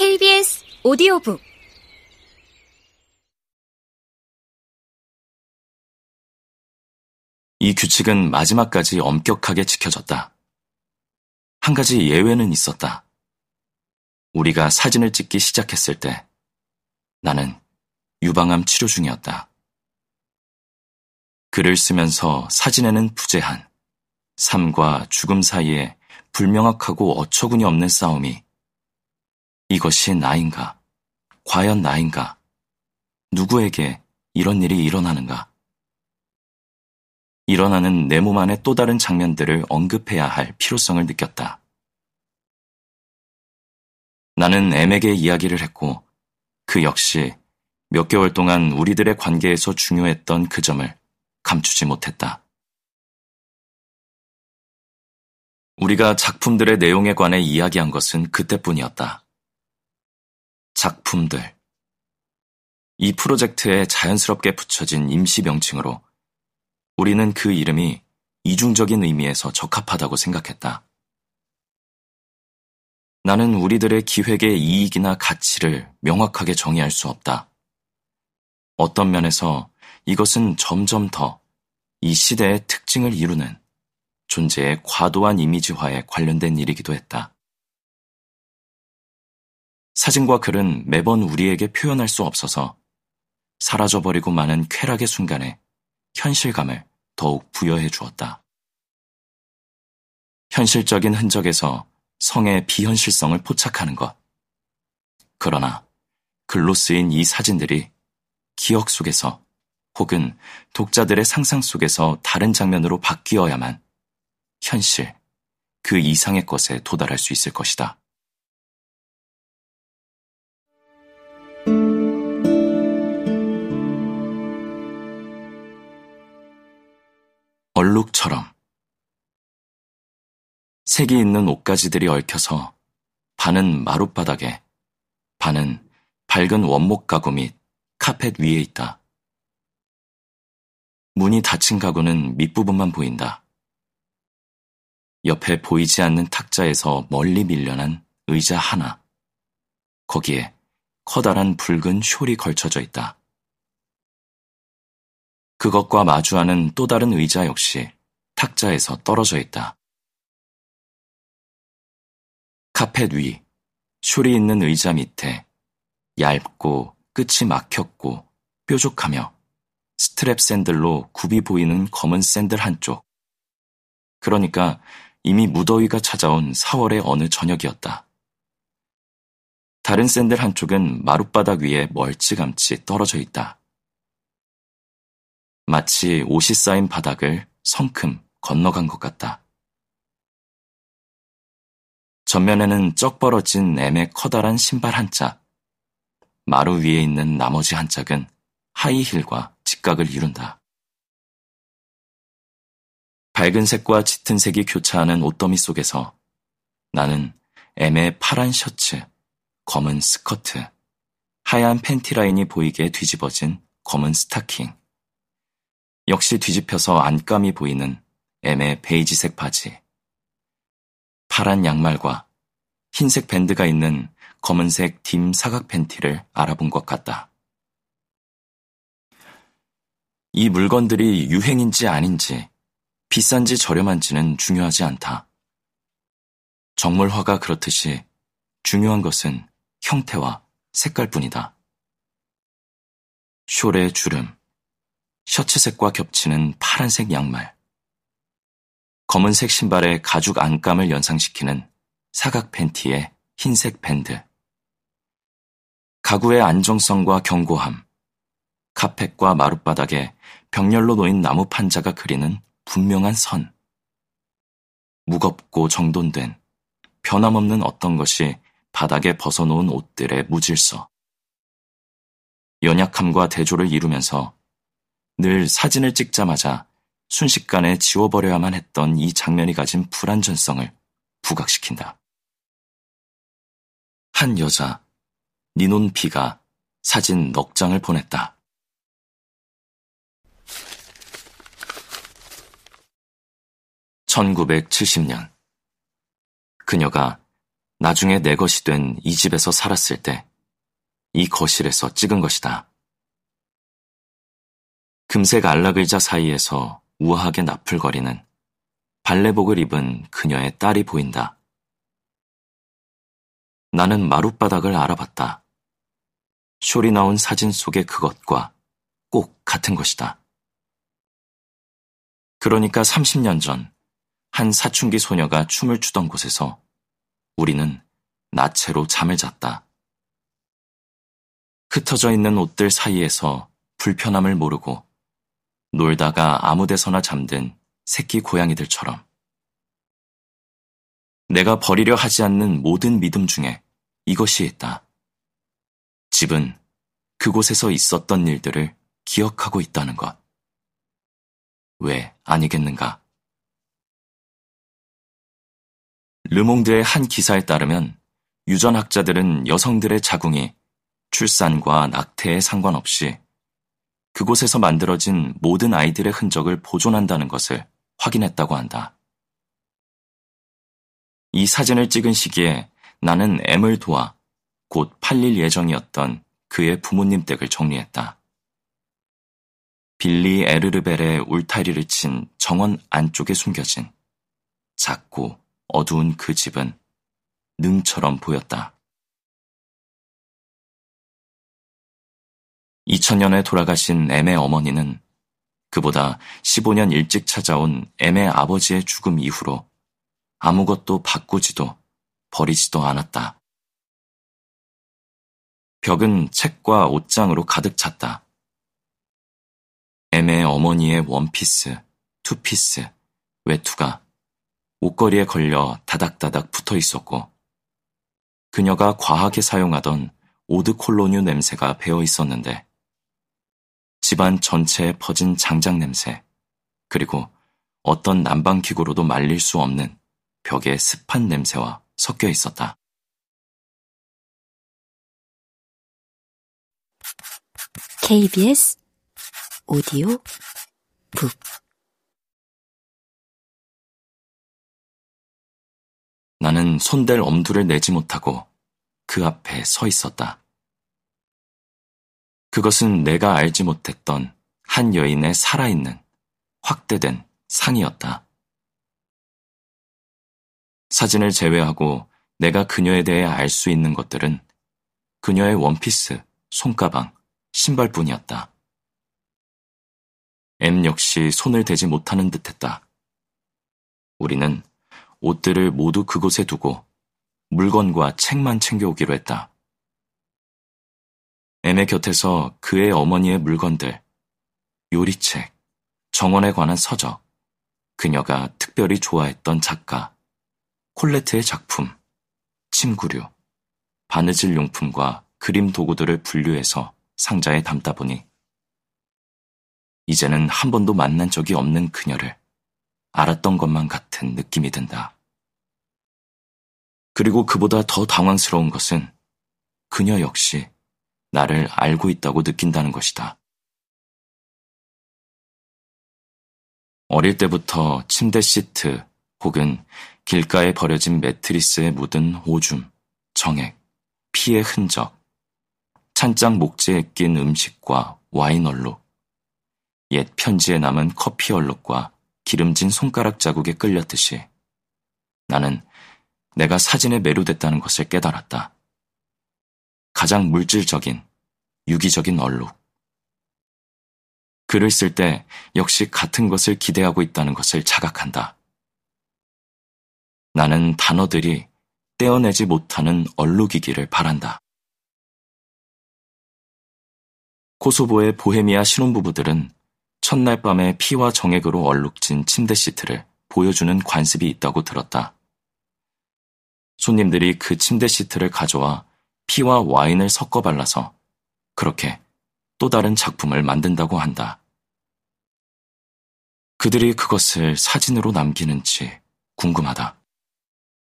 KBS 오디오북 이 규칙은 마지막까지 엄격하게 지켜졌다. 한 가지 예외는 있었다. 우리가 사진을 찍기 시작했을 때 나는 유방암 치료 중이었다. 글을 쓰면서 사진에는 부재한 삶과 죽음 사이에 불명확하고 어처구니 없는 싸움이 이것이 나인가? 과연 나인가? 누구에게 이런 일이 일어나는가? 일어나는 내 몸 안의 또 다른 장면들을 언급해야 할 필요성을 느꼈다. 나는 M에게 이야기를 했고 그 역시 몇 개월 동안 우리들의 관계에서 중요했던 그 점을 감추지 못했다. 우리가 작품들의 내용에 관해 이야기한 것은 그때뿐이었다. 작품들. 이 프로젝트에 자연스럽게 붙여진 임시 명칭으로 우리는 그 이름이 이중적인 의미에서 적합하다고 생각했다. 나는 우리들의 기획의 이익이나 가치를 명확하게 정의할 수 없다. 어떤 면에서 이것은 점점 더 이 시대의 특징을 이루는 존재의 과도한 이미지화에 관련된 일이기도 했다. 사진과 글은 매번 우리에게 표현할 수 없어서 사라져버리고 마는 쾌락의 순간에 현실감을 더욱 부여해 주었다. 현실적인 흔적에서 성의 비현실성을 포착하는 것. 그러나 글로 쓰인 이 사진들이 기억 속에서 혹은 독자들의 상상 속에서 다른 장면으로 바뀌어야만 현실, 그 이상의 것에 도달할 수 있을 것이다. 얼룩처럼 색이 있는 옷가지들이 얽혀서 반은 마룻바닥에 반은 밝은 원목 가구 및 카펫 위에 있다. 문이 닫힌 가구는 밑부분만 보인다. 옆에 보이지 않는 탁자에서 멀리 밀려난 의자 하나. 거기에 커다란 붉은 숄이 걸쳐져 있다. 그것과 마주하는 또 다른 의자 역시 탁자에서 떨어져 있다. 카펫 위, 숄이 있는 의자 밑에 얇고 끝이 막혔고 뾰족하며 스트랩 샌들로 굽이 보이는 검은 샌들 한쪽. 그러니까 이미 무더위가 찾아온 4월의 어느 저녁이었다. 다른 샌들 한쪽은 마룻바닥 위에 멀찌감치 떨어져 있다. 마치 옷이 쌓인 바닥을 성큼 건너간 것 같다. 전면에는 쩍 벌어진 M의 커다란 신발 한 짝, 마루 위에 있는 나머지 한 짝은 하이힐과 직각을 이룬다. 밝은 색과 짙은 색이 교차하는 옷더미 속에서 나는 M의 파란 셔츠, 검은 스커트, 하얀 팬티 라인이 보이게 뒤집어진 검은 스타킹, 역시 뒤집혀서 안감이 보이는 M의 베이지색 바지, 파란 양말과 흰색 밴드가 있는 검은색 딤 사각 팬티를 알아본 것 같다. 이 물건들이 유행인지 아닌지, 비싼지 저렴한지는 중요하지 않다. 정물화가 그렇듯이 중요한 것은 형태와 색깔뿐이다. 숄의 주름, 셔츠색과 겹치는 파란색 양말, 검은색 신발에 가죽 안감을 연상시키는 사각 팬티에 흰색 밴드, 가구의 안정성과 견고함, 카펫과 마룻바닥에 벽렬로 놓인 나무 판자가 그리는 분명한 선, 무겁고 정돈된 변함없는 어떤 것이 바닥에 벗어놓은 옷들의 무질서, 연약함과 대조를 이루면서 늘 사진을 찍자마자 순식간에 지워버려야만 했던 이 장면이 가진 불안전성을 부각시킨다. 한 여자, 니논 비가 사진 넉 장을 보냈다. (1970년) 그녀가 나중에 내 것이 된 이 집에서 살았을 때 이 거실에서 찍은 것이다. 금색 안락의자 사이에서 우아하게 나풀거리는 발레복을 입은 그녀의 딸이 보인다. 나는 마룻바닥을 알아봤다. 숄이 나온 사진 속의 그것과 꼭 같은 것이다. 그러니까 30년 전, 한 사춘기 소녀가 춤을 추던 곳에서 우리는 나체로 잠을 잤다. 흩어져 있는 옷들 사이에서 불편함을 모르고 놀다가 아무 데서나 잠든 새끼 고양이들처럼. 내가 버리려 하지 않는 모든 믿음 중에 이것이 있다. 집은 그곳에서 있었던 일들을 기억하고 있다는 것. 왜 아니겠는가? 르몽드의 한 기사에 따르면 유전학자들은 여성들의 자궁이 출산과 낙태에 상관없이 그곳에서 만들어진 모든 아이들의 흔적을 보존한다는 것을 확인했다고 한다. 이 사진을 찍은 시기에 나는 M을 도와 곧 팔릴 예정이었던 그의 부모님 댁을 정리했다. 빌리 에르르벨의 울타리를 친 정원 안쪽에 숨겨진 작고 어두운 그 집은 능처럼 보였다. 2000년에 돌아가신 M의 어머니는 그보다 15년 일찍 찾아온 M의 아버지의 죽음 이후로 아무것도 바꾸지도 버리지도 않았다. 벽은 책과 옷장으로 가득 찼다. M의 어머니의 원피스, 투피스, 외투가 옷걸이에 걸려 다닥다닥 붙어 있었고, 그녀가 과하게 사용하던 오드 콜로뉴 냄새가 배어 있었는데, 집안 전체에 퍼진 장작 냄새, 그리고 어떤 난방기구로도 말릴 수 없는 벽의 습한 냄새와 섞여 있었다. KBS 오디오 북 나는 손댈 엄두를 내지 못하고 그 앞에 서 있었다. 그것은 내가 알지 못했던 한 여인의 살아있는 확대된 상이었다. 사진을 제외하고 내가 그녀에 대해 알 수 있는 것들은 그녀의 원피스, 손가방, 신발뿐이었다. M 역시 손을 대지 못하는 듯했다. 우리는 옷들을 모두 그곳에 두고 물건과 책만 챙겨오기로 했다. M의 곁에서 그의 어머니의 물건들, 요리책, 정원에 관한 서적, 그녀가 특별히 좋아했던 작가, 콜레트의 작품, 침구류, 바느질 용품과 그림 도구들을 분류해서 상자에 담다 보니 이제는 한 번도 만난 적이 없는 그녀를 알았던 것만 같은 느낌이 든다. 그리고 그보다 더 당황스러운 것은 그녀 역시 나를 알고 있다고 느낀다는 것이다. 어릴 때부터 침대 시트 혹은 길가에 버려진 매트리스에 묻은 오줌, 정액, 피의 흔적, 찬장 목재에 낀 음식과 와인 얼룩, 옛 편지에 남은 커피 얼룩과 기름진 손가락 자국에 끌렸듯이 나는 내가 사진에 매료됐다는 것을 깨달았다. 가장 물질적인, 유기적인 얼룩. 글을 쓸 때 역시 같은 것을 기대하고 있다는 것을 자각한다. 나는 단어들이 떼어내지 못하는 얼룩이기를 바란다. 코소보의 보헤미아 신혼부부들은 첫날 밤에 피와 정액으로 얼룩진 침대 시트를 보여주는 관습이 있다고 들었다. 손님들이 그 침대 시트를 가져와 피와 와인을 섞어 발라서 그렇게 또 다른 작품을 만든다고 한다. 그들이 그것을 사진으로 남기는지 궁금하다.